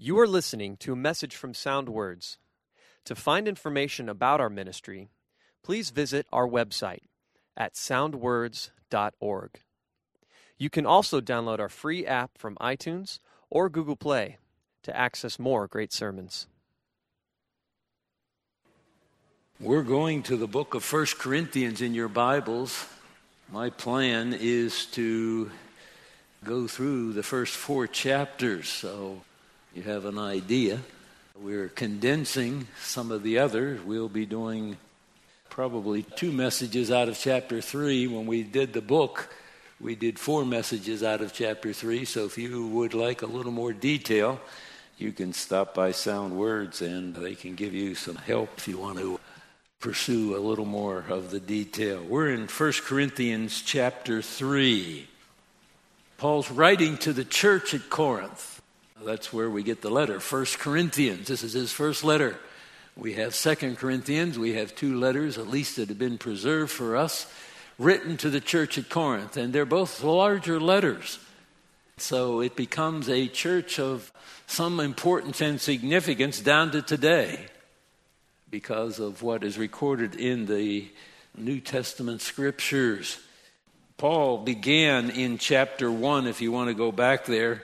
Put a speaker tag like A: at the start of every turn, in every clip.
A: You are listening to a message from Sound Words. To find information about our ministry, please visit our website at soundwords.org. You can also download our free app from iTunes or Google Play to access more great sermons.
B: We're going to the book of First Corinthians in your Bibles. My plan is to go through the first four chapters, so you have an idea. We're condensing some of the others. We'll be doing probably two messages out of chapter three. When we did the book, we did four messages out of chapter three. So if you would like a little more detail, you can stop by Sound Words and they can give you some help if you want to pursue a little more of the detail. We're in 1 Corinthians chapter 3. Paul's writing to the church at Corinth. That's where we get the letter, 1 Corinthians. This is his first letter. We have 2 Corinthians. We have two letters, at least, that have been preserved for us, written to the church at Corinth. And they're both larger letters. So it becomes a church of some importance and significance down to today because of what is recorded in the New Testament scriptures. Paul began in chapter 1, if you want to go back there,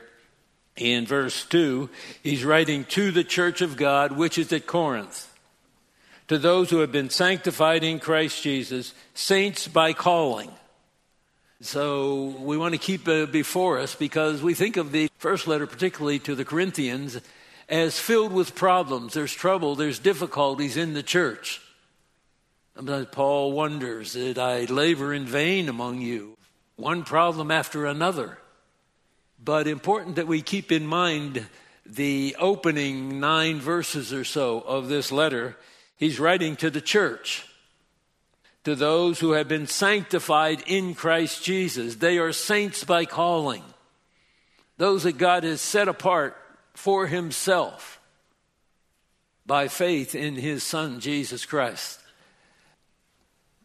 B: in verse 2. He's writing to the church of God, which is at Corinth, to those who have been sanctified in Christ Jesus, saints by calling. So we want to keep it before us because we think of the first letter, particularly to the Corinthians, as filled with problems. There's trouble, there's difficulties in the church. Sometimes Paul wonders, Did I labor in vain among you? One problem after another. But important that we keep in mind the opening nine verses or so of this letter. He's writing to the church, to those who have been sanctified in Christ Jesus. They are saints by calling, those that God has set apart for himself by faith in his son Jesus Christ.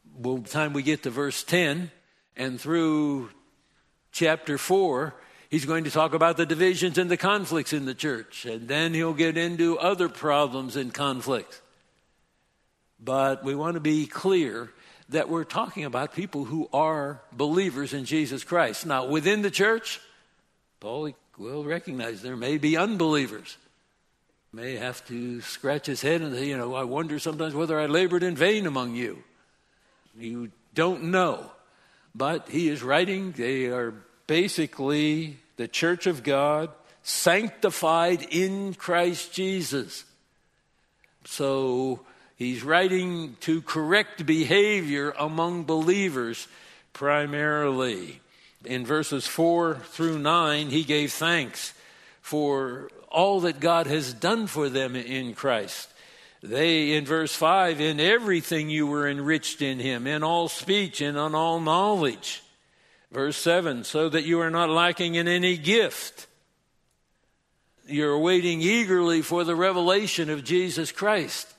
B: By the time we get to verse 10 and through chapter 4, he's going to talk about the divisions and the conflicts in the church. And then he'll get into other problems and conflicts. But we want to be clear that we're talking about people who are believers in Jesus Christ. Now, within the church, Paul will recognize there may be unbelievers. May have to scratch his head and say, you know, I wonder sometimes whether I labored in vain among you. You don't know. But he is writing, they are basically the church of God, sanctified in Christ Jesus. So he's writing to correct behavior among believers primarily in verses 4 through 9, he gave thanks for all that God has done for them in Christ. They, in verse 5, in everything you were enriched in him, in all speech and on all knowledge. Verse 7, so that you are not lacking in any gift. You're waiting eagerly for the revelation of Jesus Christ.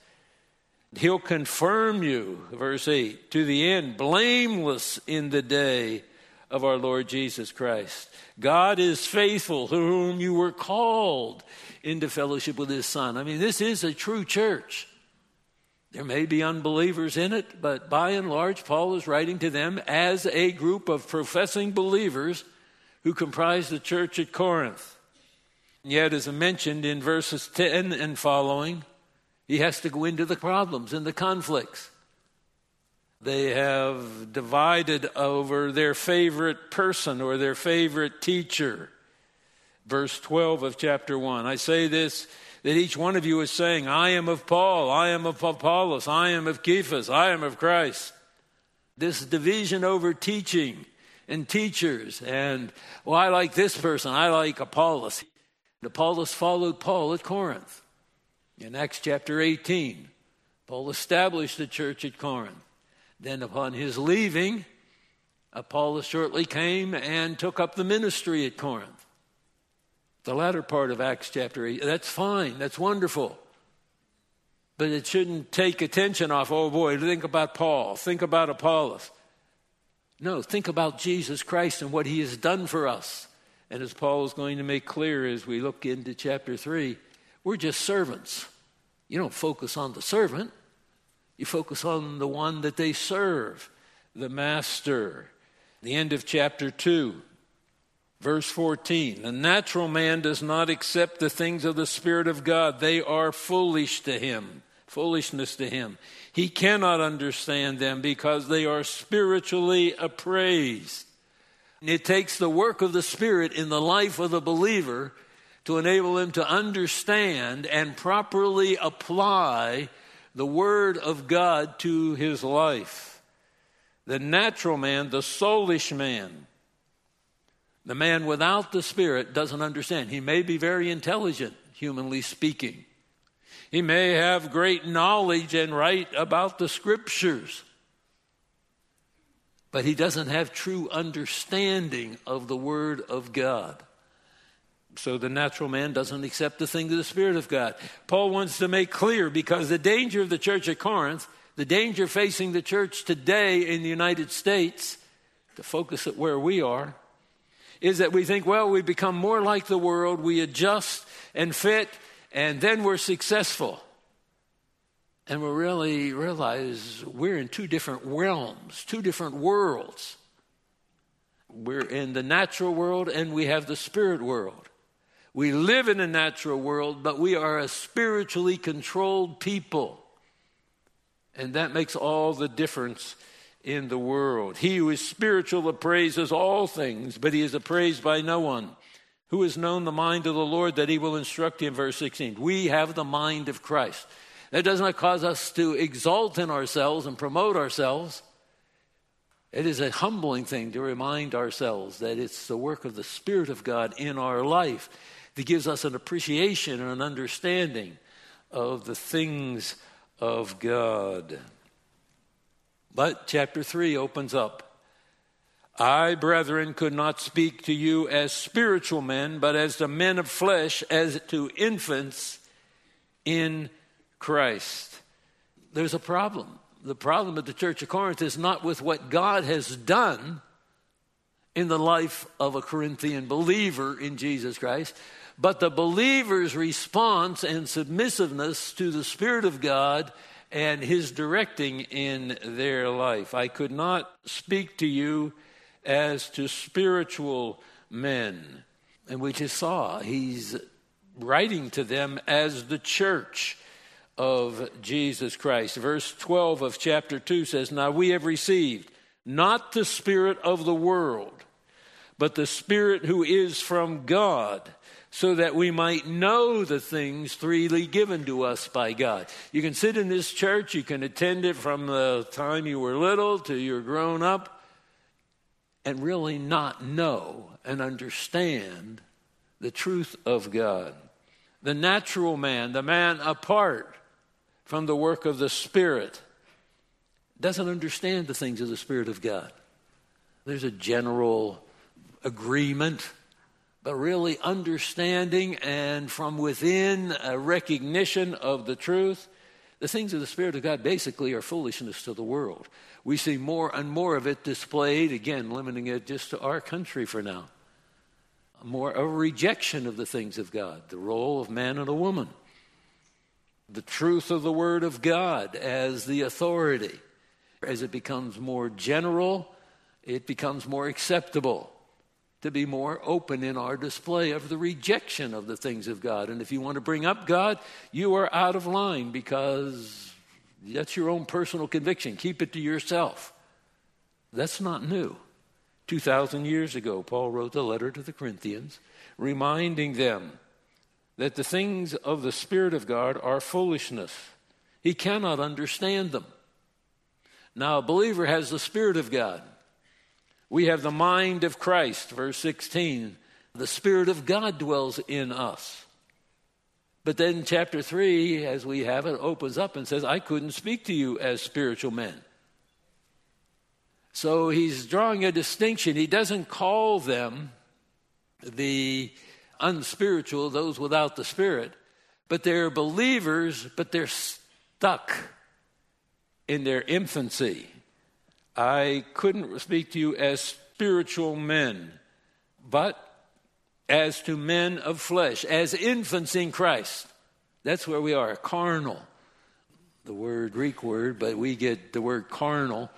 B: He'll confirm you, verse 8, to the end, blameless in the day of our Lord Jesus Christ. God is faithful, whom you were called into fellowship with his Son. I mean, this is a true church. There may be unbelievers in it, but by and large, Paul is writing to them as a group of professing believers who comprise the church at Corinth. Yet, as I mentioned in verses 10 and following, he has to go into the problems and the conflicts. They have divided over their favorite person or their favorite teacher. Verse 12 of chapter 1. I say this that each one of you is saying, I am of Paul, I am of Apollos, I am of Cephas, I am of Christ. This division over teaching and teachers, and, well, I like this person, I like Apollos. And Apollos followed Paul at Corinth. In Acts chapter 18, Paul established the church at Corinth. Then, upon his leaving, Apollos shortly came and took up the ministry at Corinth. The latter part of Acts chapter 8, that's fine, that's wonderful. But it shouldn't take attention off, oh boy, think about Paul, think about Apollos. No, think about Jesus Christ and what he has done for us. And as Paul is going to make clear as we look into chapter 3, we're just servants. You don't focus on the servant, you focus on the one that they serve, the master. The end of chapter 2, verse 14. The natural man does not accept the things of the Spirit of God, they are foolish to him, foolishness to him. He cannot understand them because they are spiritually appraised. It takes the work of the Spirit in the life of the believer to enable him to understand and properly apply the Word of God to his life. The natural man, the soulish man, the man without the Spirit doesn't understand. He may be very intelligent, humanly speaking. He may have great knowledge and write about the Scriptures, but he doesn't have true understanding of the Word of God. So the natural man doesn't accept the things of the Spirit of God. Paul wants to make clear because the danger of the church at Corinth, the danger facing the church today in the United States, to focus at where we are, is that we think, well, we become more like the world, we adjust and fit, and then we're successful. And we really realize we're in two different realms, two different worlds. We're in the natural world and we have the spirit world. We live in a natural world, but we are a spiritually controlled people. And that makes all the difference in the world. He who is spiritual appraises all things, but he is appraised by no one. Who has known the mind of the Lord that he will instruct him? Verse 16. We have the mind of Christ. That does not cause us to exalt in ourselves and promote ourselves. It is a humbling thing to remind ourselves that it's the work of the Spirit of God in our life that gives us an appreciation and an understanding of the things of God. But chapter 3 opens up. I, brethren, could not speak to you as spiritual men, but as the men of flesh, as to infants in Christ. There's a problem. The problem at the church of Corinth is not with what God has done in the life of a Corinthian believer in Jesus Christ, but the believer's response and submissiveness to the Spirit of God and His directing in their life. I could not speak to you as to spiritual men. And we just saw he's writing to them as the church of Jesus Christ. Verse 12 of chapter 2 says, Now we have received not the Spirit of the world, but the Spirit who is from God so that we might know the things freely given to us by God. You can sit in this church, you can attend it from the time you were little to you're grown up, and really not know and understand the truth of God. The natural man, the man apart from the work of the Spirit, doesn't understand the things of the Spirit of God. There's a general agreement but really understanding and from within a recognition of the truth. The things of the Spirit of God basically are foolishness to the world. We see more and more of it displayed, again, limiting it just to our country for now. More a rejection of the things of God, the role of man and a woman, the truth of the Word of God as the authority. As it becomes more general, it becomes more acceptable to be more open in our display of the rejection of the things of God. And if you want to bring up God, you are out of line because that's your own personal conviction. Keep it to yourself. That's not new. 2,000 years ago, Paul wrote the letter to the Corinthians, reminding them that the things of the Spirit of God are foolishness. He cannot understand them. Now, a believer has the Spirit of God. We have the mind of Christ, verse 16. The Spirit of God dwells in us. But then, chapter 3, as we have it, opens up and says, I couldn't speak to you as spiritual men. So he's drawing a distinction. He doesn't call them the unspiritual, those without the Spirit, but they're believers, but they're stuck in their infancy. I couldn't speak to you as spiritual men, but as to men of flesh, as infants in Christ. That's where we are, carnal. The word, Greek word, but we get the word carnal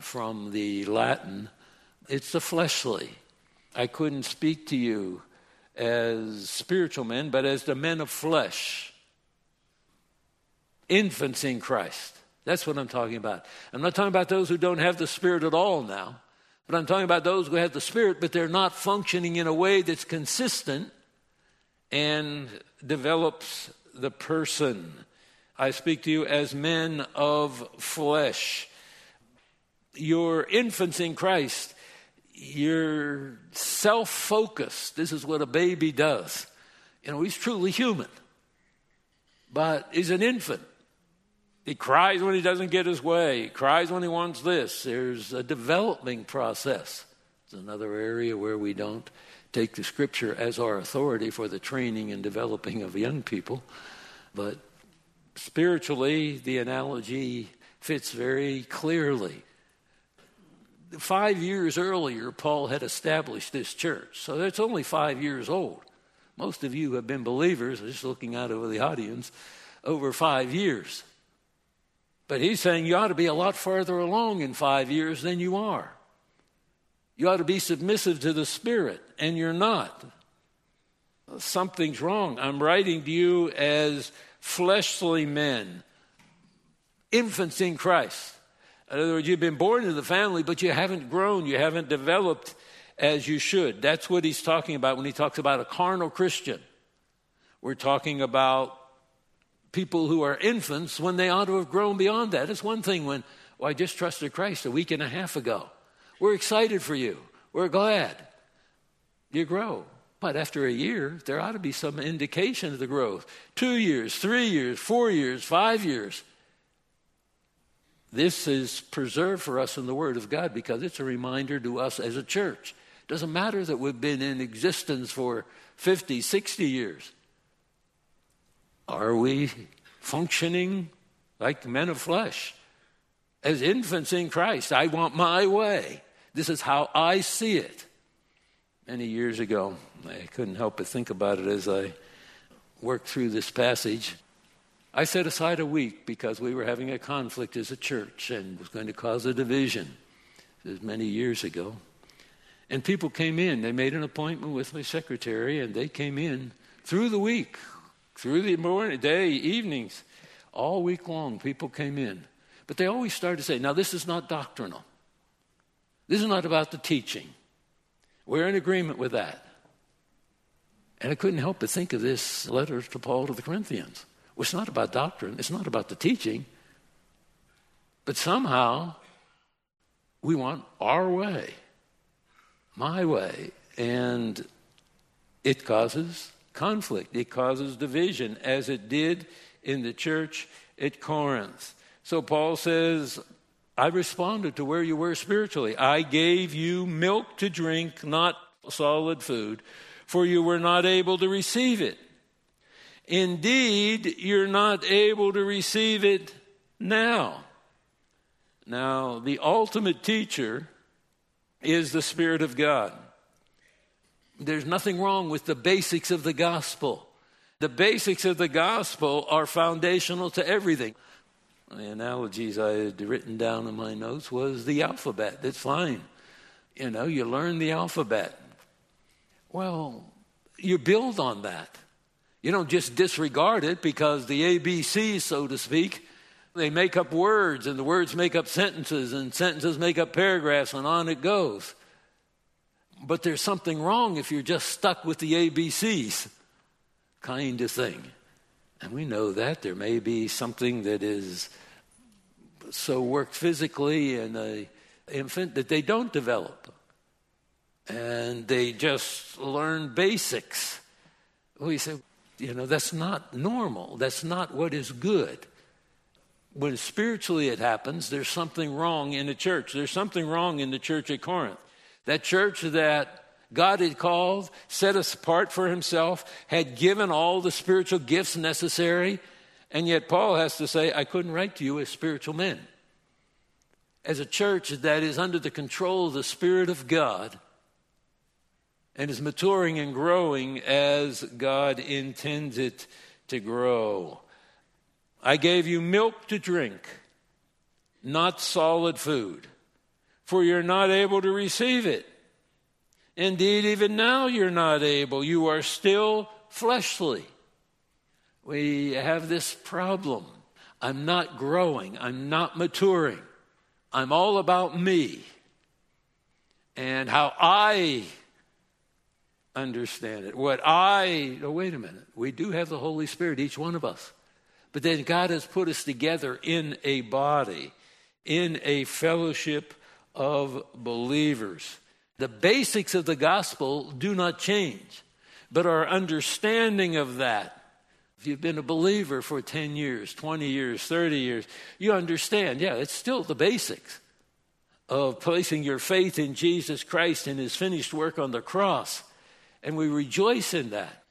B: from the Latin. It's the fleshly. I couldn't speak to you as spiritual men, but as the men of flesh, infants in Christ. That's what I'm talking about. I'm not talking about those who don't have the Spirit at all now, but I'm talking about those who have the Spirit, but they're not functioning in a way that's consistent and develops the person. I speak to you as men of flesh. Your infants in Christ, you're self focused. This is what a baby does. You know, he's truly human, but he's an infant. He cries when he doesn't get his way. He cries when he wants this. There's a developing process. It's another area where we don't take the scripture as our authority for the training and developing of young people. But spiritually, the analogy fits very clearly. Five years earlier, Paul had established this church. So it's only five years old. Most of you have been believers, just looking out over the audience, over five years. But he's saying you ought to be a lot further along in five years than you are. You ought to be submissive to the Spirit, and you're not. Something's wrong. I'm writing to you as fleshly men, infants in Christ. In other words, you've been born into the family, but you haven't grown, you haven't developed as you should. That's what he's talking about when he talks about a carnal Christian. We're talking about people who are infants when they ought to have grown beyond that. It's one thing when, well, I just trusted Christ a week and a half ago. We're excited for you. We're glad. You grow. But after a year, there ought to be some indication of the growth. Two years, three years, four years, five years. This is preserved for us in the Word of God because it's a reminder to us as a church. It doesn't matter that we've been in existence for 50, 60 years. Are we functioning like men of flesh? As infants in Christ, I want my way. This is how I see it. Many years ago, I couldn't help but think about it as I worked through this passage. I set aside a week because we were having a conflict as a church and was going to cause a division. This many years ago. And people came in. They made an appointment with my secretary, and they came in through the week through the morning, day, evenings, all week long, people came in. But they always started to say, now, this is not doctrinal. This is not about the teaching. We're in agreement with that. And I couldn't help but think of this letter to Paul to the Corinthians. Well, it's not about doctrine, it's not about the teaching. But somehow, we want our way, my way. And it causes conflict, it causes division, as it did in the church at Corinth. So Paul says, I responded to where you were spiritually. I gave you milk to drink, not solid food, for you were not able to receive it. Indeed, you're not able to receive it now. Now, the ultimate teacher is the Spirit of God. There's nothing wrong with the basics of the gospel. The basics of the gospel are foundational to everything. The analogies I had written down in my notes was the alphabet. That's fine. You know, you learn the alphabet. Well, you build on that. You don't just disregard it because the ABCs, so to speak, they make up words and the words make up sentences and sentences make up paragraphs and on it goes. But there's something wrong if you're just stuck with the ABCs kind of thing. And we know that there may be something that is so worked physically in an infant that they don't develop. And they just learn basics. We say, you know, that's not normal. That's not what is good. When spiritually it happens, there's something wrong in the church. There's something wrong in the church at Corinth. That church that God had called, set us apart for himself, had given all the spiritual gifts necessary, and yet Paul has to say, I couldn't write to you as spiritual men. As a church that is under the control of the Spirit of God, and is maturing and growing as God intends it to grow. I gave you milk to drink, not solid food, for you're not able to receive it. Indeed, even now you're not able. You are still fleshly. We have this problem. I'm not growing, I'm not maturing. I'm all about me and how I understand it. What I, oh, wait a minute. We do have the Holy Spirit, each one of us. But then God has put us together in a body, in a fellowship of believers. The basics of the gospel do not change, but our understanding of that if you've been a believer for 10 years, 20 years, 30 years, you understand, yeah, it's still the basics of placing your faith in Jesus Christ and his finished work on the cross. And we rejoice in that.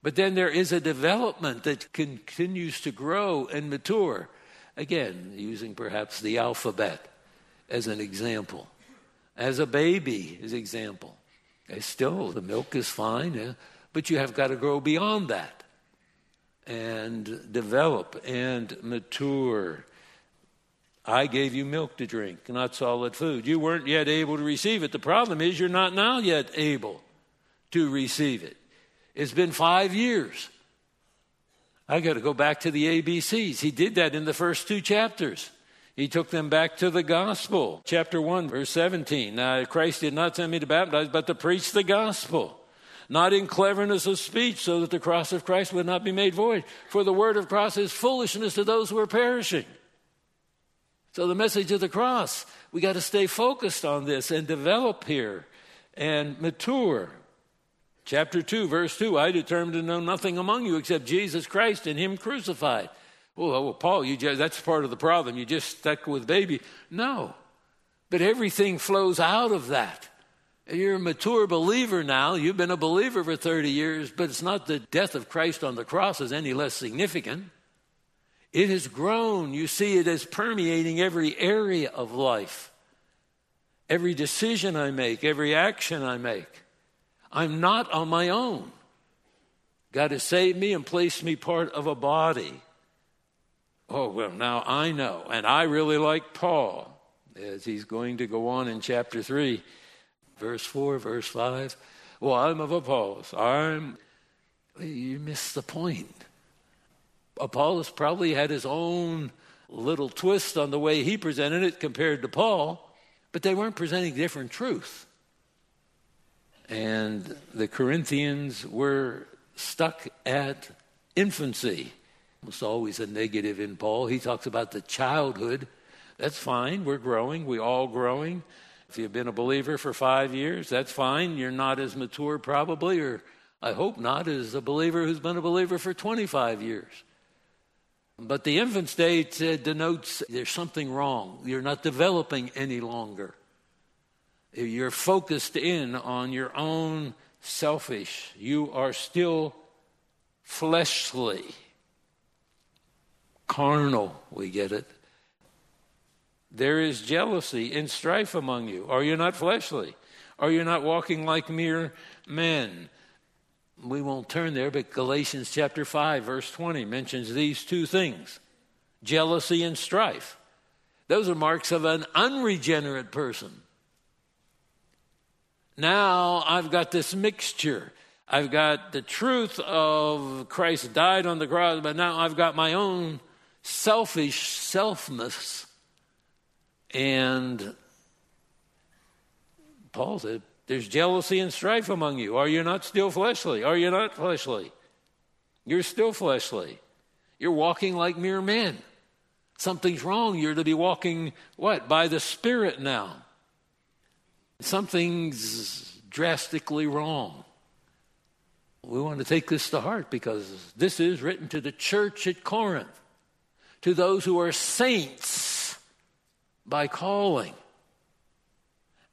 B: But then there is a development that continues to grow and mature. Again, using perhaps the alphabet as an example, as a baby as example. It's still, the milk is fine, yeah, but you have got to grow beyond that and develop and mature. I gave you milk to drink, not solid food. You weren't yet able to receive it. The problem is you're not now yet able to receive it. It's been five years. I got to go back to the ABCs. He did that in the first two chapters. He took them back to the gospel. Chapter 1, verse 17. Now, Christ did not send me to baptize, but to preach the gospel not in cleverness of speech, so that the cross of Christ would not be made void. For the word of cross is foolishness to those who are perishing. So, the message of the cross, we got to stay focused on this and develop here and mature. Chapter 2, verse 2 I determined to know nothing among you except Jesus Christ and Him crucified. Well, oh, well Paul, you just, that's part of the problem. You just stuck with baby. No. But everything flows out of that. You're a mature believer now. You've been a believer for 30 years, but it's not the death of Christ on the cross is any less significant. It has grown. You see it as permeating every area of life. Every decision I make, every action I make. I'm not on my own. God has saved me and placed me part of a body. Oh, well, now I know. And I really like Paul, as he's going to go on in chapter 3 verse 4, verse 5. Well, I'm of Apollos. I'm. You miss the point. Apollos probably had his own little twist on the way he presented it compared to Paul, but they weren't presenting different truth. And the Corinthians were stuck at infancy. It's always a negative in Paul. He talks about the childhood. That's fine. We're growing. We're all growing. If you've been a believer for five years, that's fine. You're not as mature, probably, or I hope not, as a believer who's been a believer for 25 years. But the infant state uh, denotes there's something wrong. You're not developing any longer. You're focused in on your own selfish. You are still fleshly, carnal, we get it. There is jealousy and strife among you. Are you not fleshly? Are you not walking like mere men? We won't turn there, but Galatians chapter 5, verse 20 mentions these two things jealousy and strife. Those are marks of an unregenerate person. Now I've got this mixture. I've got the truth of Christ died on the cross, but now I've got my own selfish selfness and Paul said, There's jealousy and strife among you. Are you not still fleshly? Are you not fleshly? You're still fleshly. You're walking like mere men. Something's wrong. You're to be walking, what? By the Spirit now. Something's drastically wrong. We want to take this to heart because this is written to the church at Corinth, to those who are saints by calling.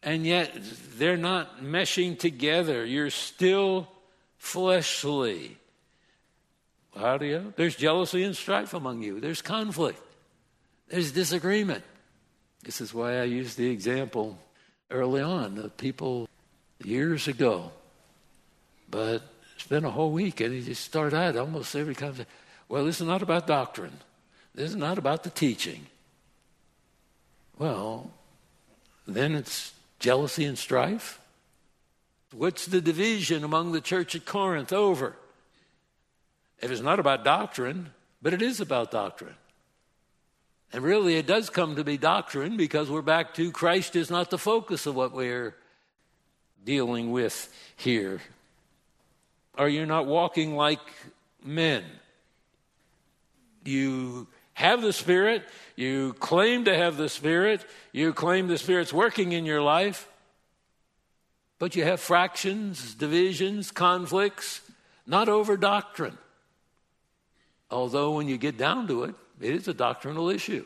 B: And yet they're not meshing together. You're still fleshly. How do you? There's jealousy and strife among you. There's conflict. There's disagreement. This is why I used the example early on of people years ago But it's been a whole week, and he just started out almost every time. Well, this is not about doctrine. This is not about the teaching. Well, then it's jealousy and strife. What's the division among the church at Corinth over? If it's not about doctrine, but it is about doctrine. And really, it does come to be doctrine because we're back to Christ is not the focus of what we're dealing with here. Are you not walking like men? You have the Spirit, you claim to have the Spirit, you claim the Spirit's working in your life, but you have fractions, divisions, conflicts, not over doctrine. Although, when you get down to it, it is a doctrinal issue.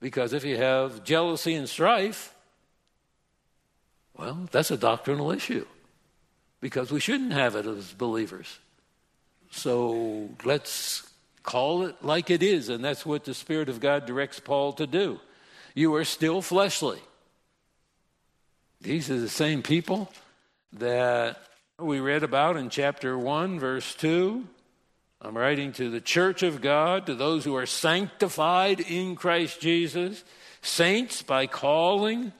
B: Because if you have jealousy and strife, well, that's a doctrinal issue. Because we shouldn't have it as believers. So let's call it like it is. And that's what the Spirit of God directs Paul to do. You are still fleshly. These are the same people that we read about in chapter 1, verse 2. I'm writing to the church of God, to those who are sanctified in Christ Jesus, saints by calling.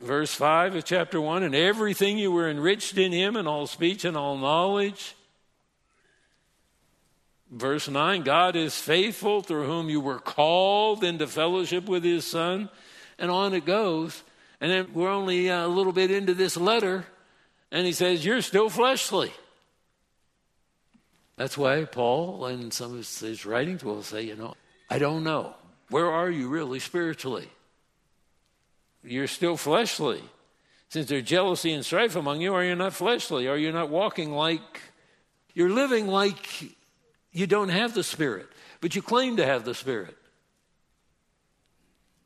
B: Verse 5 of chapter 1 And everything you were enriched in him, in all speech and all knowledge. Verse 9 God is faithful, through whom you were called into fellowship with his Son. And on it goes. And then we're only uh, a little bit into this letter, and he says, You're still fleshly. That's why Paul, in some of his writings, will say, you know, I don't know. Where are you really spiritually? You're still fleshly. Since there's jealousy and strife among you, are you not fleshly? Are you not walking like you're living like you don't have the Spirit, but you claim to have the Spirit?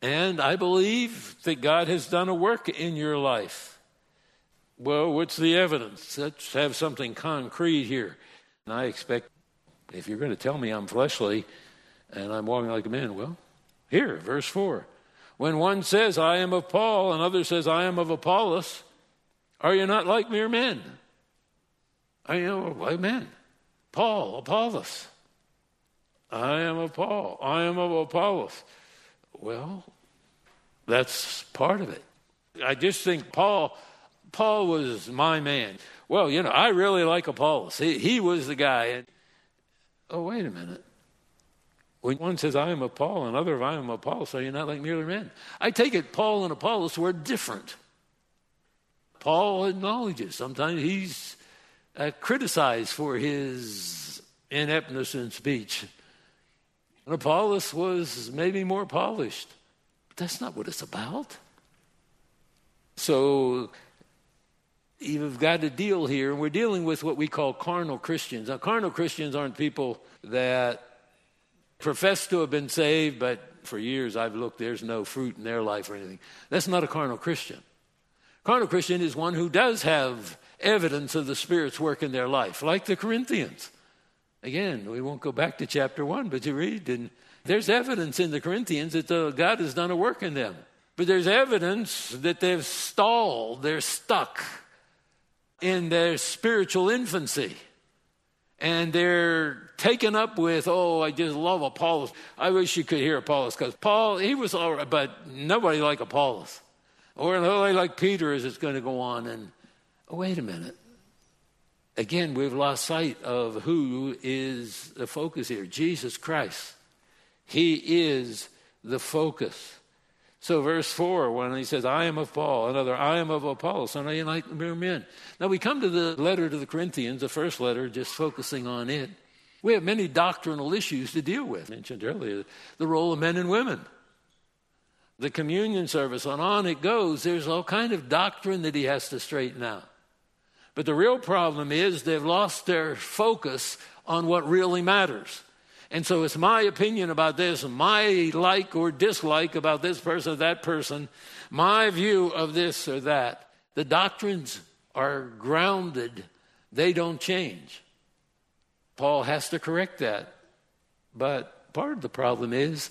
B: And I believe that God has done a work in your life. Well, what's the evidence? Let's have something concrete here. And I expect if you're going to tell me I'm fleshly and I'm walking like a man, well, here, verse 4. When one says, I am of Paul, another says, I am of Apollos, are you not like mere men? Are you like men? Paul, Apollos. I am of Paul. I am of Apollos. Well, that's part of it. I just think Paul Paul was my man. Well, you know, I really like Apollos. He, he was the guy. And, oh, wait a minute. When one says, I am of Paul, another of I am of Apollos, are you not like merely men? I take it Paul and Apollos were different. Paul acknowledges sometimes he's uh, criticized for his ineptness in speech. And Apollos was maybe more polished. But that's not what it's about. So you've got a deal here, and we're dealing with what we call carnal Christians. Now, carnal Christians aren't people that profess to have been saved, but for years I've looked, there's no fruit in their life or anything. That's not a carnal Christian. Carnal Christian is one who does have evidence of the Spirit's work in their life, like the Corinthians. Again, we won't go back to chapter one, but you read, and there's evidence in the Corinthians that the, God has done a work in them. But there's evidence that they've stalled, they're stuck in their spiritual infancy. And they're taken up with, oh, I just love Apollos. I wish you could hear Apollos because Paul, he was all right, but nobody like Apollos. Or nobody like Peter as it's going to go on. And oh, wait a minute. Again, we've lost sight of who is the focus here Jesus Christ. He is the focus. So, verse 4, when he says, I am of Paul, another, I am of Apollos, and I like mere men. Now, we come to the letter to the Corinthians, the first letter, just focusing on it. We have many doctrinal issues to deal with. I mentioned earlier the role of men and women, the communion service, and on it goes. There's all kind of doctrine that he has to straighten out. But the real problem is they've lost their focus on what really matters. And so it's my opinion about this, my like or dislike about this person or that person, my view of this or that. The doctrines are grounded, they don't change. Paul has to correct that. But part of the problem is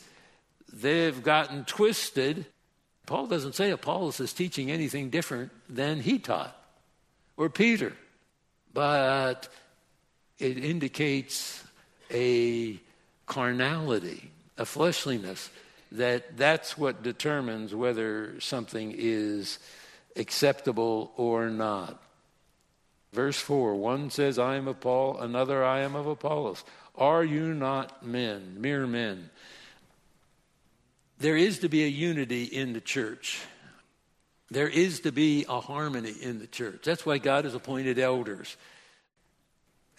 B: they've gotten twisted. Paul doesn't say Apollos is teaching anything different than he taught. Or Peter, but it indicates a carnality, a fleshliness, that that's what determines whether something is acceptable or not. Verse 4 one says, I am of Paul, another, I am of Apollos. Are you not men, mere men? There is to be a unity in the church. There is to be a harmony in the church. That's why God has appointed elders.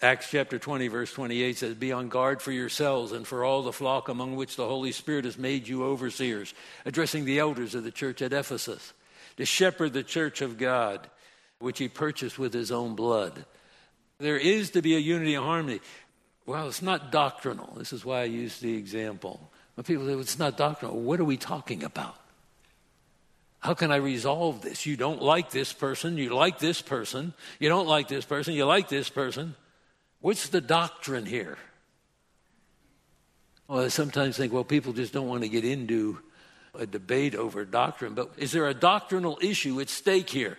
B: Acts chapter 20, verse 28 says, Be on guard for yourselves and for all the flock among which the Holy Spirit has made you overseers, addressing the elders of the church at Ephesus, to shepherd the church of God, which he purchased with his own blood. There is to be a unity and harmony. Well, it's not doctrinal. This is why I use the example. When people say, It's not doctrinal, what are we talking about? How can I resolve this? You don't like this person, you like this person, you don't like this person, you like this person. What's the doctrine here? Well, I sometimes think, well, people just don't want to get into a debate over doctrine, but is there a doctrinal issue at stake here?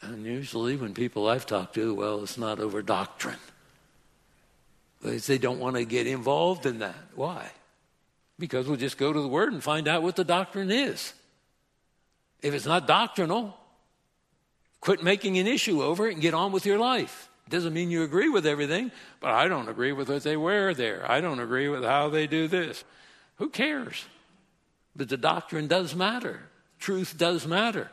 B: And usually, when people I've talked to, well, it's not over doctrine. They don't want to get involved in that. Why? Because we'll just go to the Word and find out what the doctrine is. If it's not doctrinal, quit making an issue over it and get on with your life. It doesn't mean you agree with everything, but I don't agree with what they wear there. I don't agree with how they do this. Who cares? But the doctrine does matter. Truth does matter.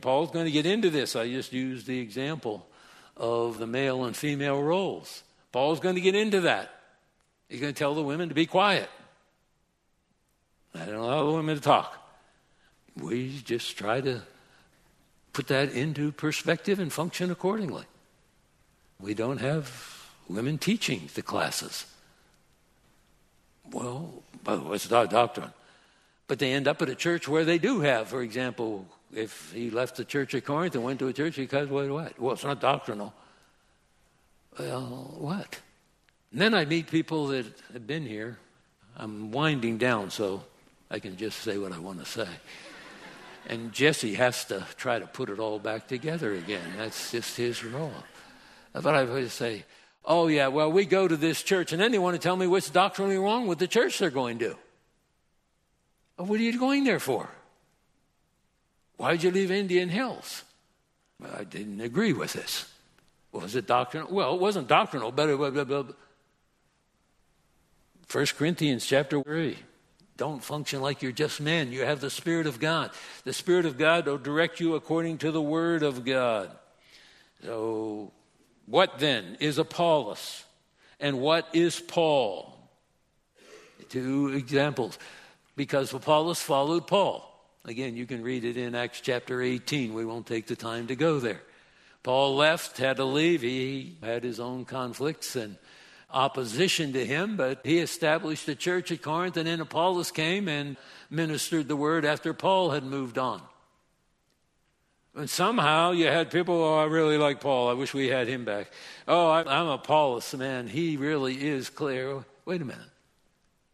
B: Paul's going to get into this. I just used the example of the male and female roles. Paul's going to get into that. He's going to tell the women to be quiet. I don't allow women to talk. We just try to put that into perspective and function accordingly. We don't have women teaching the classes. Well, it's not doctrine. But they end up at a church where they do have, for example, if he left the church of Corinth and went to a church, he because what, what? Well, it's not doctrinal. Well, what? And then I meet people that have been here. I'm winding down, so I can just say what I want to say. And Jesse has to try to put it all back together again. That's just his role. But I would say, oh, yeah, well, we go to this church, and then they want to tell me what's doctrinally wrong with the church they're going to. Well, what are you going there for? Why'd you leave Indian Hills? Well, I didn't agree with this. Was it doctrinal? Well, it wasn't doctrinal, but it was. 1 Corinthians chapter 3. Don't function like you're just men. You have the Spirit of God. The Spirit of God will direct you according to the Word of God. So what then is Apollos? And what is Paul? Two examples. Because Apollos followed Paul. Again, you can read it in Acts chapter 18. We won't take the time to go there. Paul left, had to leave. He had his own conflicts and opposition to him, but he established a church at Corinth, and then Apollos came and ministered the word after Paul had moved on. And somehow you had people, oh, I really like Paul. I wish we had him back. Oh, I, am Apollos, man. He really is clear. Wait a minute.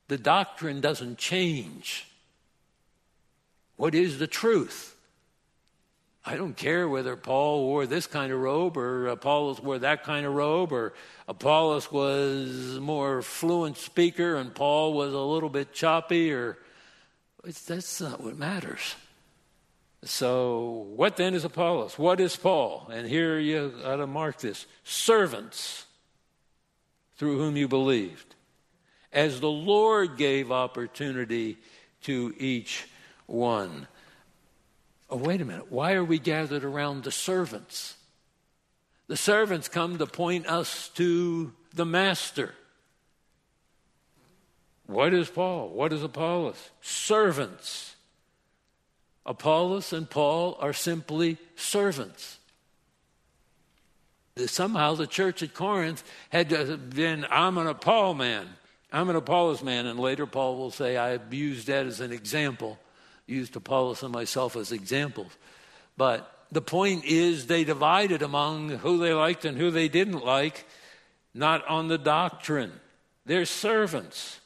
B: The doctrine doesn't change. What is the truth? I don't care whether Paul wore this kind of robe or Apollos wore that kind of robe or Apollos was more fluent speaker and Paul was a little bit choppy or that's not what matters. So, what then is Apollos? What is Paul? And here you ought to mark this servants through whom you believed, as the Lord gave opportunity to each one. Oh, wait a minute. Why are we gathered around the servants? The servants come to point us to the master. What is Paul? What is Apollos? Servants Apollos and Paul are simply servants. Somehow the church at Corinth had been, I'm an Paul man, I'm an Apollos man, and later Paul will say, I abused that as an example, used Apollos and myself as examples. But the point is, they divided among who they liked and who they didn't like, not on the doctrine. They're servants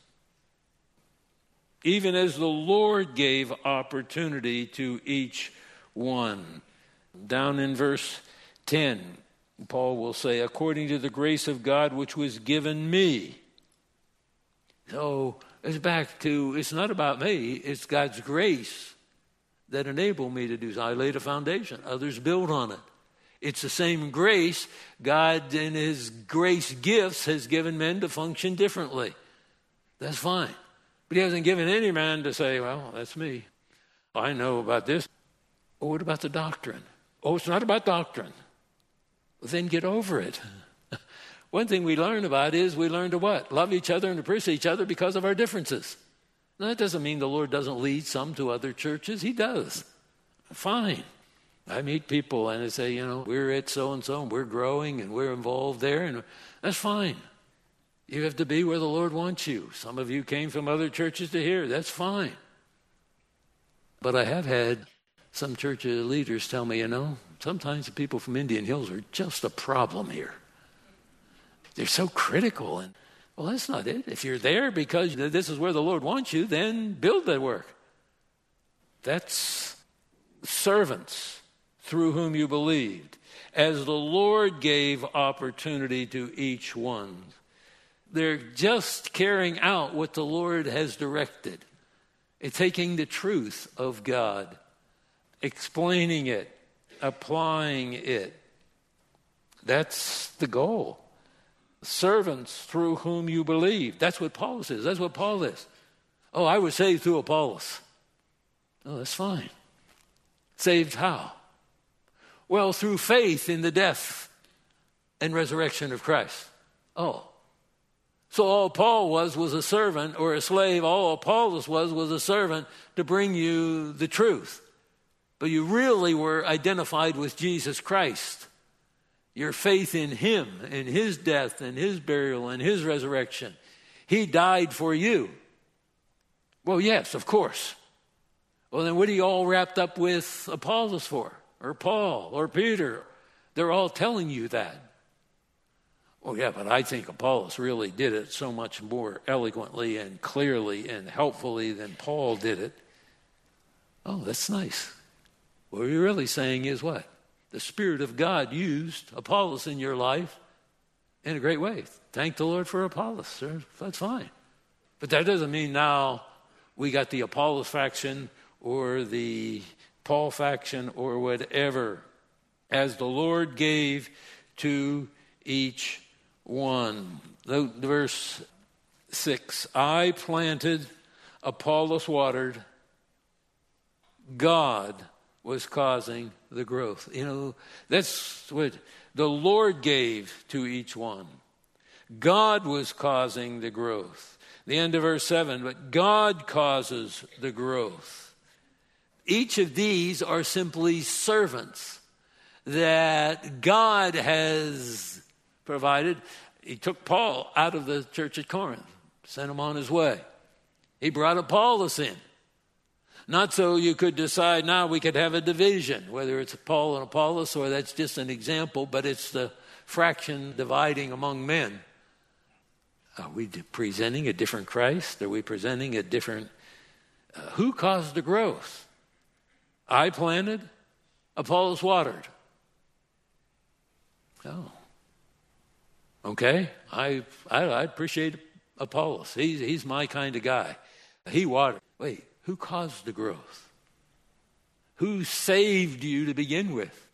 B: even as the Lord gave opportunity to each one. Down in verse 10, Paul will say, according to the grace of God which was given me. So it's back to it's not about me, it's God's grace that enabled me to do so. I laid a foundation, others build on it. It's the same grace. God, in His grace gifts, has given men to function differently. That's fine. But He hasn't given any man to say, well, that's me. I know about this. Well, what about the doctrine? Oh, it's not about doctrine. Well, then get over it. One thing we learn about is we learn to what? Love each other and appreciate each other because of our differences. Now, that doesn't mean the Lord doesn't lead some to other churches. He does. Fine. I meet people and they say, you know, we're at so and so and we're growing and we're involved there, and that's fine. You have to be where the Lord wants you. Some of you came from other churches to here. That's fine. But I have had some church leaders tell me, you know, sometimes the people from Indian Hills are just a problem here. They're so critical. And, well, that's not it. If you're there because this is where the Lord wants you, then build that work. That's servants through whom you believed, as the Lord gave opportunity to each one. They're just carrying out what the Lord has directed. It's taking the truth of God, explaining it, applying it. That's the goal. Servants through whom you believe. That's what Paul says. That's what Paul is. Oh, I was saved through Apollos. Oh, that's fine. Saved how? Well, through faith in the death and resurrection of Christ. Oh. So all Paul was was a servant or a slave. All Apollos was was a servant to bring you the truth. But you really were identified with Jesus Christ. Your faith in him, in his death, and his burial, and his resurrection. He died for you. Well, yes, of course. Well, then what are you all wrapped up with Apollos for? or Paul or Peter. They're all telling you that. Oh, yeah, but I think Apollos really did it so much more eloquently and clearly and helpfully than Paul did it. Oh, that's nice. What you're really saying is what? The Spirit of God used Apollos in your life in a great way. Thank the Lord for Apollos, sir. That's fine. But that doesn't mean now we got the Apollos faction or the Paul faction, or whatever, as the Lord gave to each one. Verse 6 I planted, Apollos watered, God was causing the growth. You know, that's what the Lord gave to each one. God was causing the growth. The end of verse 7 but God causes the growth. Each of these are simply servants that God has provided. He took Paul out of the church at Corinth, sent him on his way. He brought Apollos in. Not so you could decide now we could have a division, whether it's Paul and Apollos or that's just an example, but it's the fraction dividing among men. Are we presenting a different Christ? Are we presenting a different. Uh, who caused the growth? I planted, Apollos watered. Oh. Okay, I, I, I appreciate Apollos. He's, he's my kind of guy. He watered. Wait, who caused the growth? Who saved you to begin with?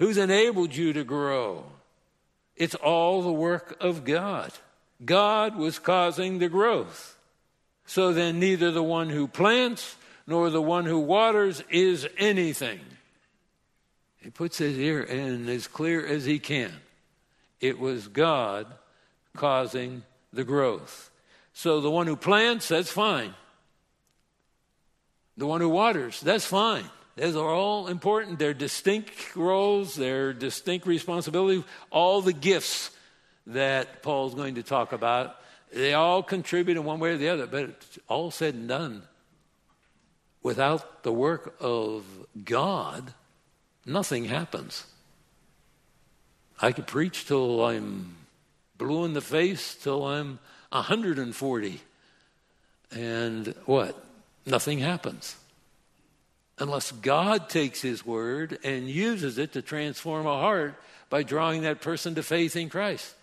B: Who's enabled you to grow? It's all the work of God. God was causing the growth. So then, neither the one who plants nor the one who waters is anything. He puts it here in as clear as he can. It was God causing the growth. So the one who plants, that's fine. The one who waters, that's fine. Those are all important. They're distinct roles, they're distinct responsibilities. All the gifts that Paul's going to talk about, they all contribute in one way or the other, but all said and done, without the work of God, nothing happens. I could preach till I'm blue in the face, till I'm 140. And what? Nothing happens. unless God takes His word and uses it to transform a heart by drawing that person to faith in Christ.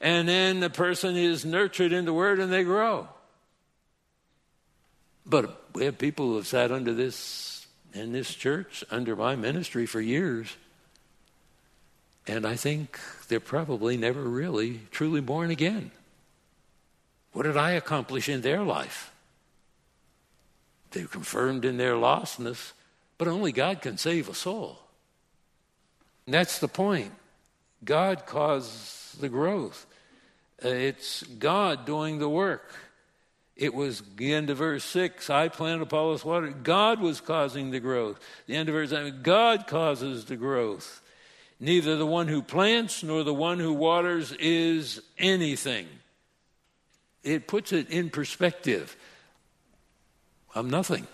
B: And then the person is nurtured in the word and they grow. But we have people who have sat under this in this church, under my ministry for years. And I think they're probably never really truly born again. What did I accomplish in their life? They were confirmed in their lostness, but only God can save a soul. And that's the point. God causes the growth. Uh, it's God doing the work. It was the end of verse 6 I planted Apollos water. God was causing the growth. The end of verse 7 God causes the growth. Neither the one who plants nor the one who waters is anything. It puts it in perspective. I'm nothing.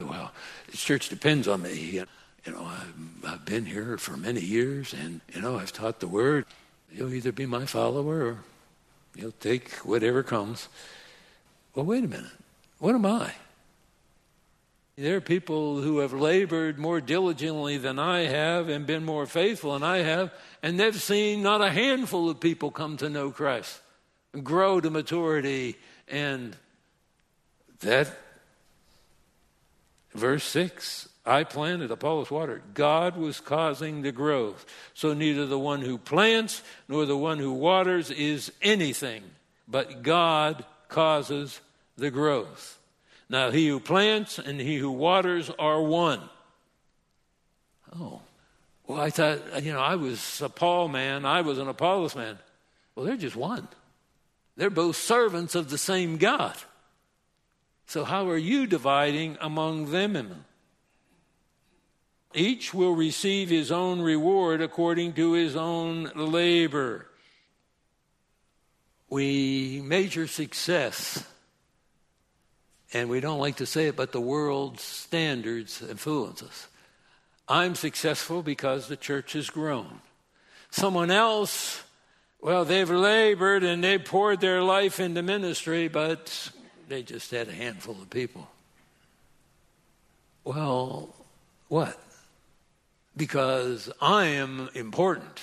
B: Well, the church depends on me. You know, I've, I've been here for many years, and you know, I've taught the word. You'll either be my follower or you'll take whatever comes. Well, wait a minute. What am I? There are people who have labored more diligently than I have and been more faithful than I have, and they've seen not a handful of people come to know Christ, grow to maturity, and that, verse 6 I planted, Apollos watered. God was causing the growth. So neither the one who plants nor the one who waters is anything, but God causes the growth. Now, he who plants and he who waters are one. Oh, well, I thought, you know, I was a Paul man, I was an Apollos man. Well, they're just one. They're both servants of the same God. So, how are you dividing among them? Each will receive his own reward according to his own labor. We measure success, and we don't like to say it, but the world's standards influence us. I'm successful because the church has grown. Someone else, well, they've labored and they poured their life into ministry, but they just had a handful of people. Well, what? Because I am important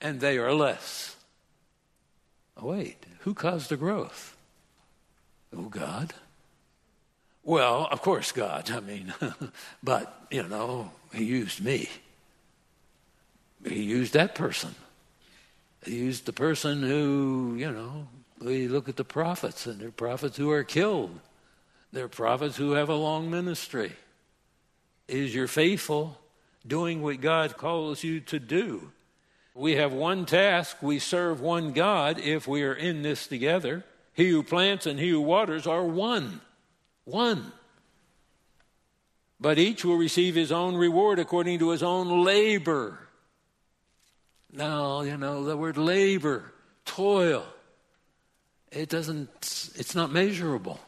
B: and they are less. Oh, wait, who caused the growth? Oh, God. Well, of course, God. I mean, but, you know, He used me. He used that person. He used the person who, you know, we look at the prophets, and they're prophets who are killed. They're prophets who have a long ministry. Is you're faithful, doing what God calls you to do. We have one task, we serve one God if we are in this together. He who plants and he who waters are one. One. But each will receive his own reward according to his own labor. Now, you know, the word labor, toil, it doesn't, it's not measurable.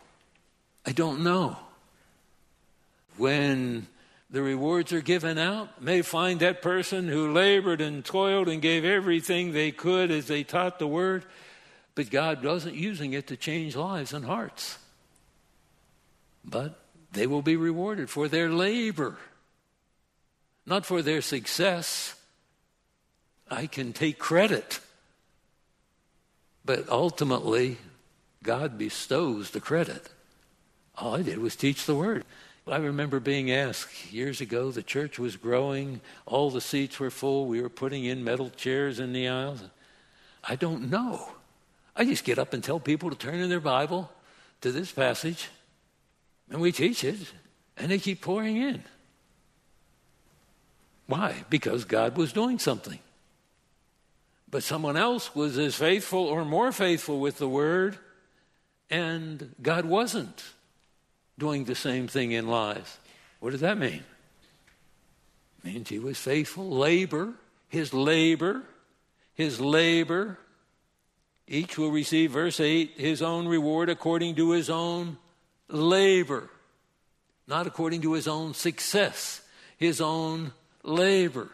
B: I don't know. When the rewards are given out, may find that person who labored and toiled and gave everything they could as they taught the word, but God wasn't using it to change lives and hearts. But they will be rewarded for their labor, not for their success. I can take credit but ultimately, God bestows the credit. All I did was teach the word. I remember being asked years ago, the church was growing, all the seats were full, we were putting in metal chairs in the aisles. I don't know. I just get up and tell people to turn in their Bible to this passage, and we teach it, and they keep pouring in. Why? Because God was doing something. But someone else was as faithful or more faithful with the word, and God wasn't doing the same thing in lives. What does that mean? It means he was faithful. Labor, his labor, his labor. Each will receive, verse 8, his own reward according to his own labor, not according to his own success, his own labor.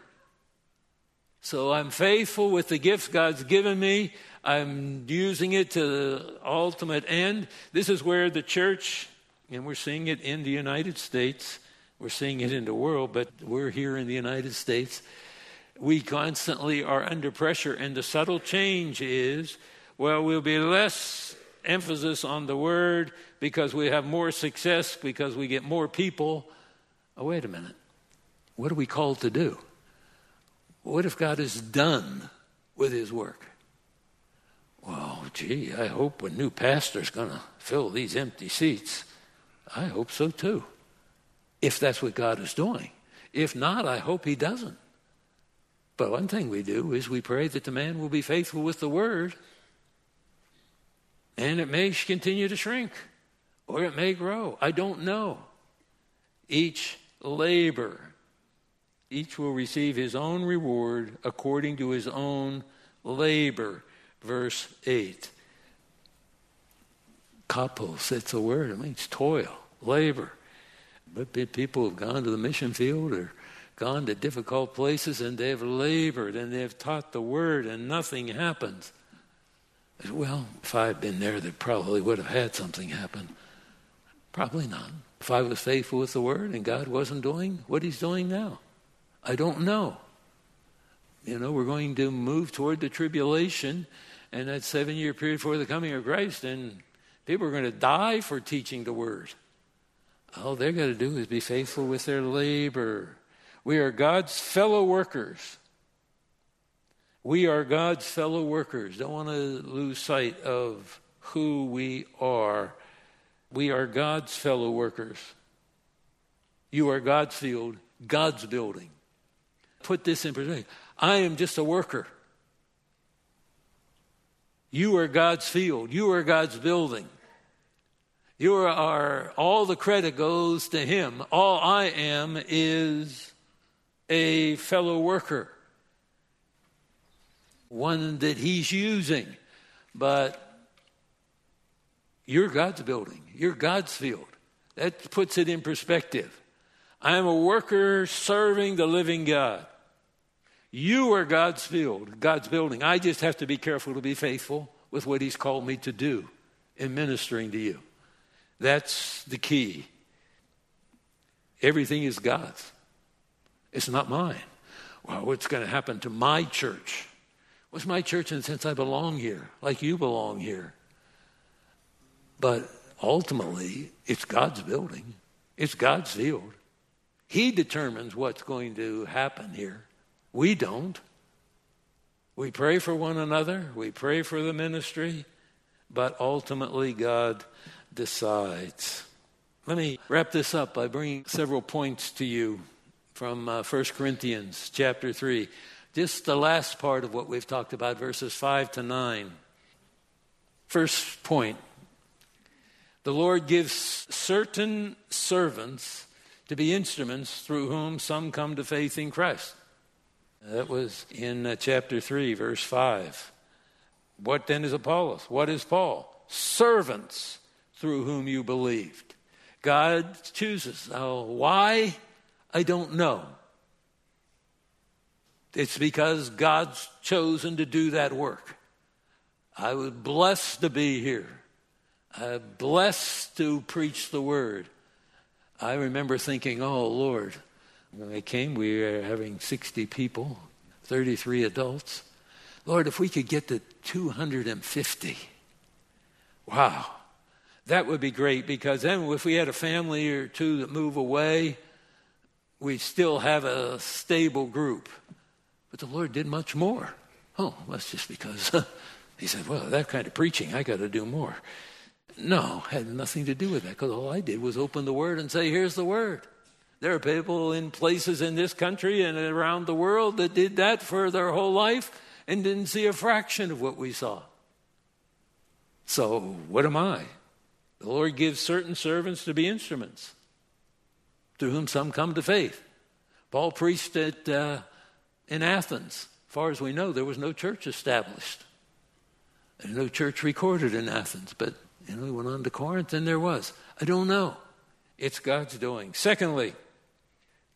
B: So I'm faithful with the gifts God's given me. I'm using it to the ultimate end. This is where the church, and we're seeing it in the United States, We're seeing it in the world, but we're here in the United States. We constantly are under pressure, and the subtle change is well, we'll be less emphasis on the word because we have more success, because we get more people. Oh, wait a minute. What are we called to do? What if God is done with his work? Well, gee, I hope a new pastor's going to fill these empty seats. I hope so too, if that's what God is doing. If not, I hope he doesn't. But one thing we do is we pray that the man will be faithful with the word, and it may continue to shrink or it may grow. I don't know. Each labor, each will receive his own reward according to his own labor. Verse 8. Kopos, it's a word, it means toil, labor. But people have gone to the mission field or gone to difficult places and they've labored and they've taught the word and nothing happens. Well, if I had been there, they probably would have had something happen. Probably not. If I was faithful with the word and God wasn't doing what he's doing now, I don't know. You know, we're going to move toward the tribulation and that seven year period before the coming of Christ, and people are going to die for teaching the word. All they're going to do is be faithful with their labor. We are God's fellow workers. We are God's fellow workers. Don't want to lose sight of who we are. We are God's fellow workers. You are God's field, God's building. Put this in perspective. I am just a worker. You are God's field. You are God's building. You are, all the credit goes to Him. All I am is a fellow worker, one that He's using. But you're God's building, you're God's field. That puts it in perspective. I am a worker serving the living God. You are God's field, God's building. I just have to be careful to be faithful with what He's called me to do in ministering to you. That's the key. Everything is God's, it's not mine. Well, what's going to happen to my church? What's my church in the sense I belong here, like you belong here? But ultimately, it's God's building, it's God's field. He determines what's going to happen here. We don't. We pray for one another, we pray for the ministry, but ultimately God decides. Let me wrap this up by bringing several points to you from uh, 1 Corinthians chapter 3. Just the last part of what we've talked about, verses 5 to 9. First point the Lord gives certain servants to be instruments through whom some come to faith in Christ. That was in uh, chapter 3, verse 5. What then is Apollos? What is Paul? Servants through whom you believed. God chooses. Oh, why? I don't know. It's because God's chosen to do that work. I was blessed to be here. I'm blessed to preach the word. I remember thinking, oh, Lord, when they came, we were having 60 people, 33 adults. Lord, if we could get to 250, wow, that would be great because then if we had a family or two that move away, we'd still have a stable group. But the Lord did much more. Oh, that's just because He said, well, that kind of preaching, I got to do more. No, had nothing to do with that because all I did was open the Word and say, here's the Word. There are people in places in this country and around the world that did that for their whole life and didn't see a fraction of what we saw. So, what am I? The Lord gives certain servants to be instruments through whom some come to faith. Paul preached at, uh, in Athens. As far as we know, there was no church established. No church recorded in Athens, but you know, he went on to Corinth and there was. I don't know. It's God's doing. Secondly,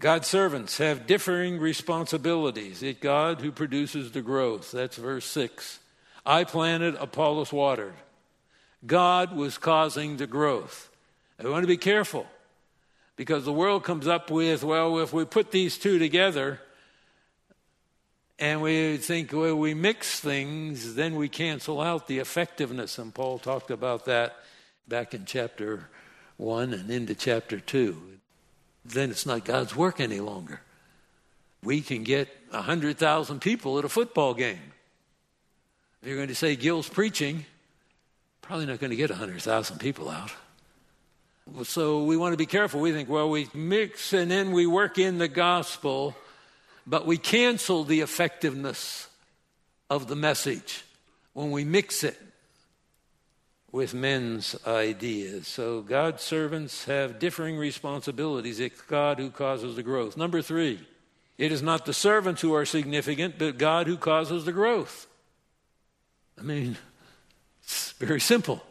B: God's servants have differing responsibilities. It's God who produces the growth. That's verse 6. I planted, Apollos watered. God was causing the growth. I want to be careful. Because the world comes up with, well, if we put these two together and we think, well, we mix things, then we cancel out the effectiveness. And Paul talked about that back in chapter 1 and into chapter 2. Then it's not God's work any longer. We can get 100,000 people at a football game. If you're going to say Gil's preaching, probably not going to get 100,000 people out. So we want to be careful. We think, well, we mix and then we work in the gospel, but we cancel the effectiveness of the message when we mix it with men's ideas. So God's servants have differing responsibilities. It's God who causes the growth. Number three, it is not the servants who are significant, but God who causes the growth. I mean, it's very simple.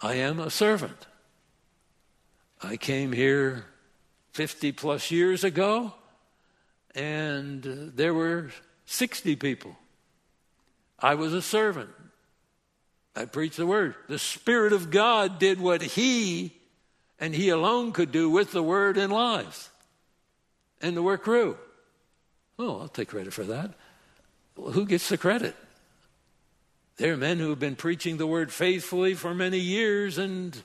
B: I am a servant. I came here 50 plus years ago, and there were 60 people. I was a servant. I preached the word. The Spirit of God did what He and He alone could do with the word in lives. And the work grew. Oh, I'll take credit for that. Well, who gets the credit? There are men who have been preaching the word faithfully for many years and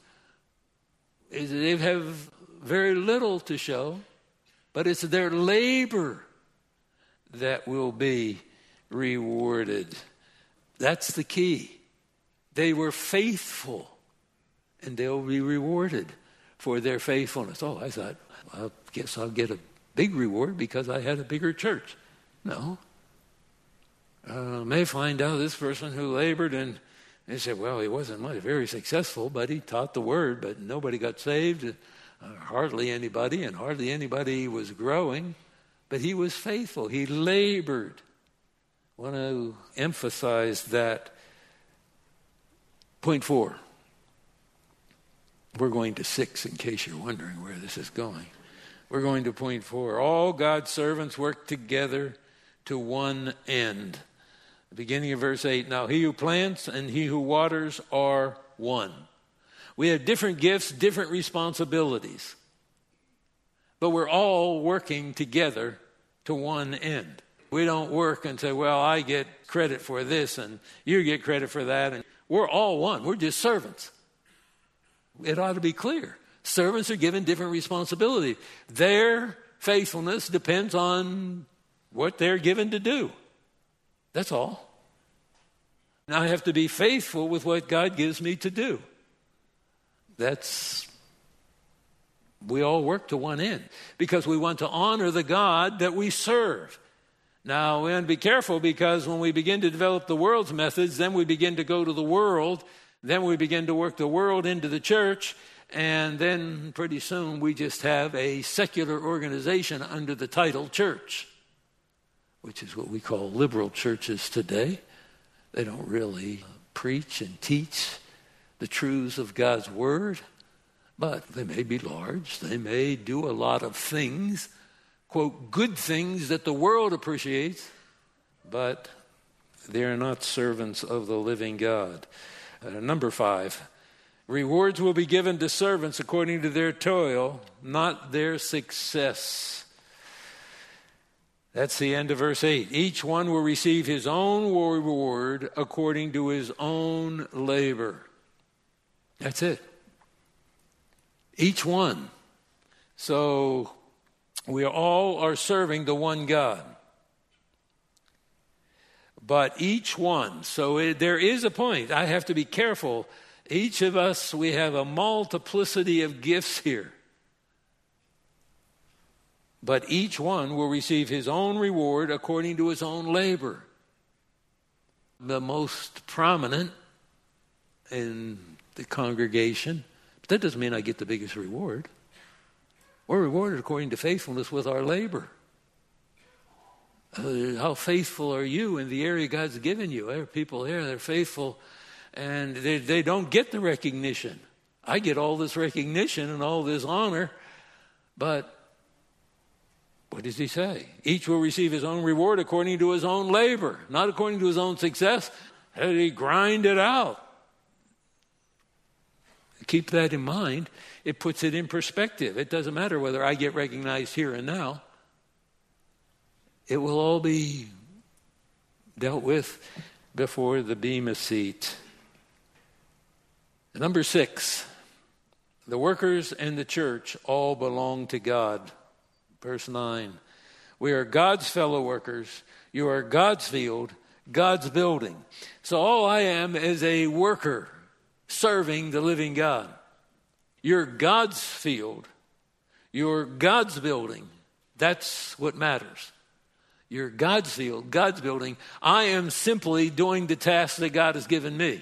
B: they have very little to show, but it's their labor that will be rewarded. That's the key. They were faithful, and they'll be rewarded for their faithfulness. Oh, I thought, I guess I'll get a big reward because I had a bigger church. No. Uh, may find out this person who labored and they said, well, he wasn't much, very successful, but he taught the word, but nobody got saved, uh, hardly anybody, and hardly anybody was growing. But he was faithful. He labored. I want to emphasize that Point four. We're going to six in case you're wondering where this is going. We're going to point four. All God's servants work together to one end. Beginning of verse 8 Now he who plants and he who waters are one. We have different gifts, different responsibilities, but we're all working together to one end. We don't work and say, Well, I get credit for this and you get credit for that. And we're all one. We're just servants. It ought to be clear. Servants are given different responsibility. Their faithfulness depends on what they're given to do. That's all. And I have to be faithful with what God gives me to do. That's, we all work to one end because we want to honor the God that we serve. Now, we want to be careful because when we begin to develop the world's methods, then we begin to go to the world, then we begin to work the world into the church, and then pretty soon we just have a secular organization under the title church, which is what we call liberal churches today. They don't really preach and teach the truths of God's Word, but they may be large, they may do a lot of things quote, good things that the world appreciates, but they are not servants of the living God. Uh, number five, rewards will be given to servants according to their toil, not their success. That's the end of verse 8. Each one will receive his own reward according to his own labor. That's it. Each one. So we all are serving the one God. But each one, so it, there is a point. I have to be careful. Each of us, we have a multiplicity of gifts here. But each one will receive his own reward according to his own labor. The most prominent in the congregation, but that doesn't mean I get the biggest reward. We're rewarded according to faithfulness with our labor. Uh, how faithful are you in the area God's given you? There are people here, they're faithful, and they, they don't get the recognition. I get all this recognition and all this honor, but what does he say? Each will receive his own reward according to his own labor, not according to his own success. How did he grind it out? Keep that in mind. It puts it in perspective. It doesn't matter whether I get recognized here and now, it will all be dealt with before the Bema seat. Number six, the workers and the church all belong to God. Verse 9. We are God's fellow workers. You are God's field, God's building. So all I am is a worker serving the living God. You're God's field. You're God's building. That's what matters. You're God's field, God's building. I am simply doing the task that God has given me.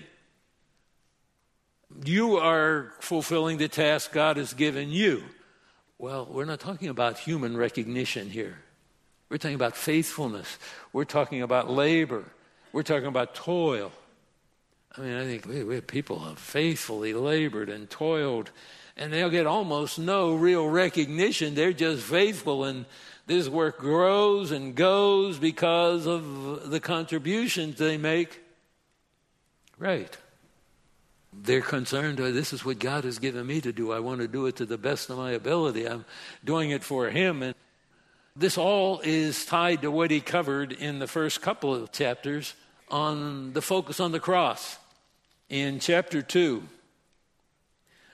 B: You are fulfilling the task God has given you. Well, we're not talking about human recognition here. We're talking about faithfulness. We're talking about labor. We're talking about toil. I mean, I think we, we people have faithfully labored and toiled, and they'll get almost no real recognition. They're just faithful, and this work grows and goes because of the contributions they make. Right. They're concerned, oh, this is what God has given me to do. I want to do it to the best of my ability. I'm doing it for Him. And this all is tied to what He covered in the first couple of chapters on the focus on the cross. In chapter 2,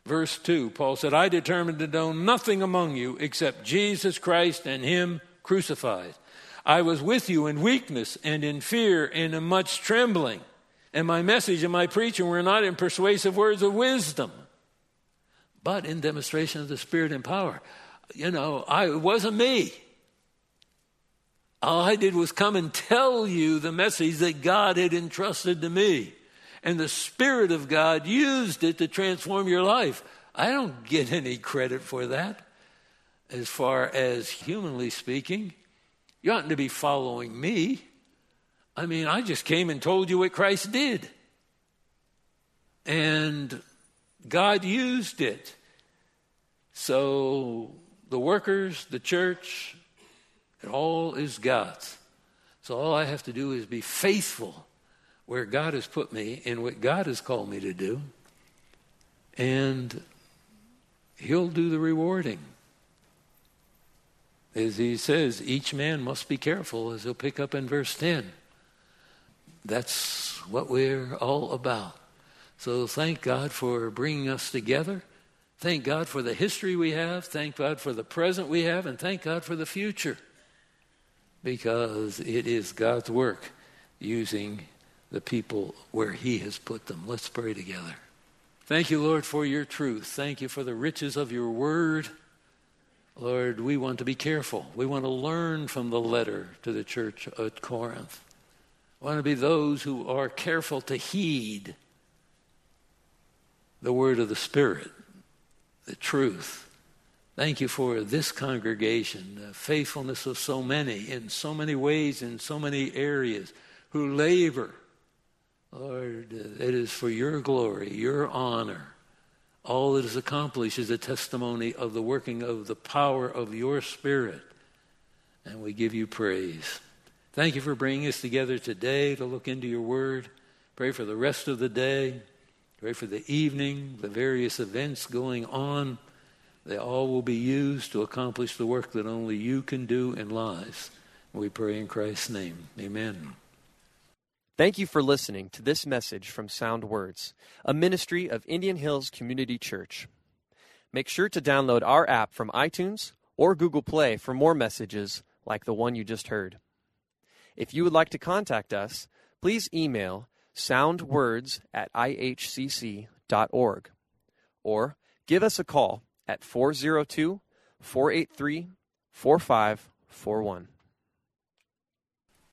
B: verse 2, Paul said, I determined to know nothing among you except Jesus Christ and Him crucified. I was with you in weakness and in fear and in much trembling. And my message and my preaching were not in persuasive words of wisdom, but in demonstration of the Spirit and power. You know, I, it wasn't me. All I did was come and tell you the message that God had entrusted to me. And the Spirit of God used it to transform your life. I don't get any credit for that, as far as humanly speaking. You oughtn't to be following me. I mean, I just came and told you what Christ did. And God used it. So the workers, the church, it all is God's. So all I have to do is be faithful where God has put me and what God has called me to do. And He'll do the rewarding. As He says, each man must be careful, as He'll pick up in verse 10. That's what we're all about. So thank God for bringing us together. Thank God for the history we have. Thank God for the present we have. And thank God for the future. Because it is God's work using the people where He has put them. Let's pray together. Thank you, Lord, for your truth. Thank you for the riches of your word. Lord, we want to be careful. We want to learn from the letter to the church at Corinth. I want to be those who are careful to heed the word of the Spirit, the truth. Thank you for this congregation, the faithfulness of so many in so many ways, in so many areas, who labor. Lord, it is for your glory, your honor. All that is accomplished is a testimony of the working of the power of your Spirit. And we give you praise. Thank you for bringing us together today to look into your word. Pray for the rest of the day. Pray for the evening, the various events going on. They all will be used to accomplish the work that only you can do in lives. We pray in Christ's name. Amen.
A: Thank you for listening to this message from Sound Words, a ministry of Indian Hills Community Church. Make sure to download our app from iTunes or Google Play for more messages like the one you just heard. If you would like to contact us, please email soundwords at ihcc.org or give us a call at 402 483 4541.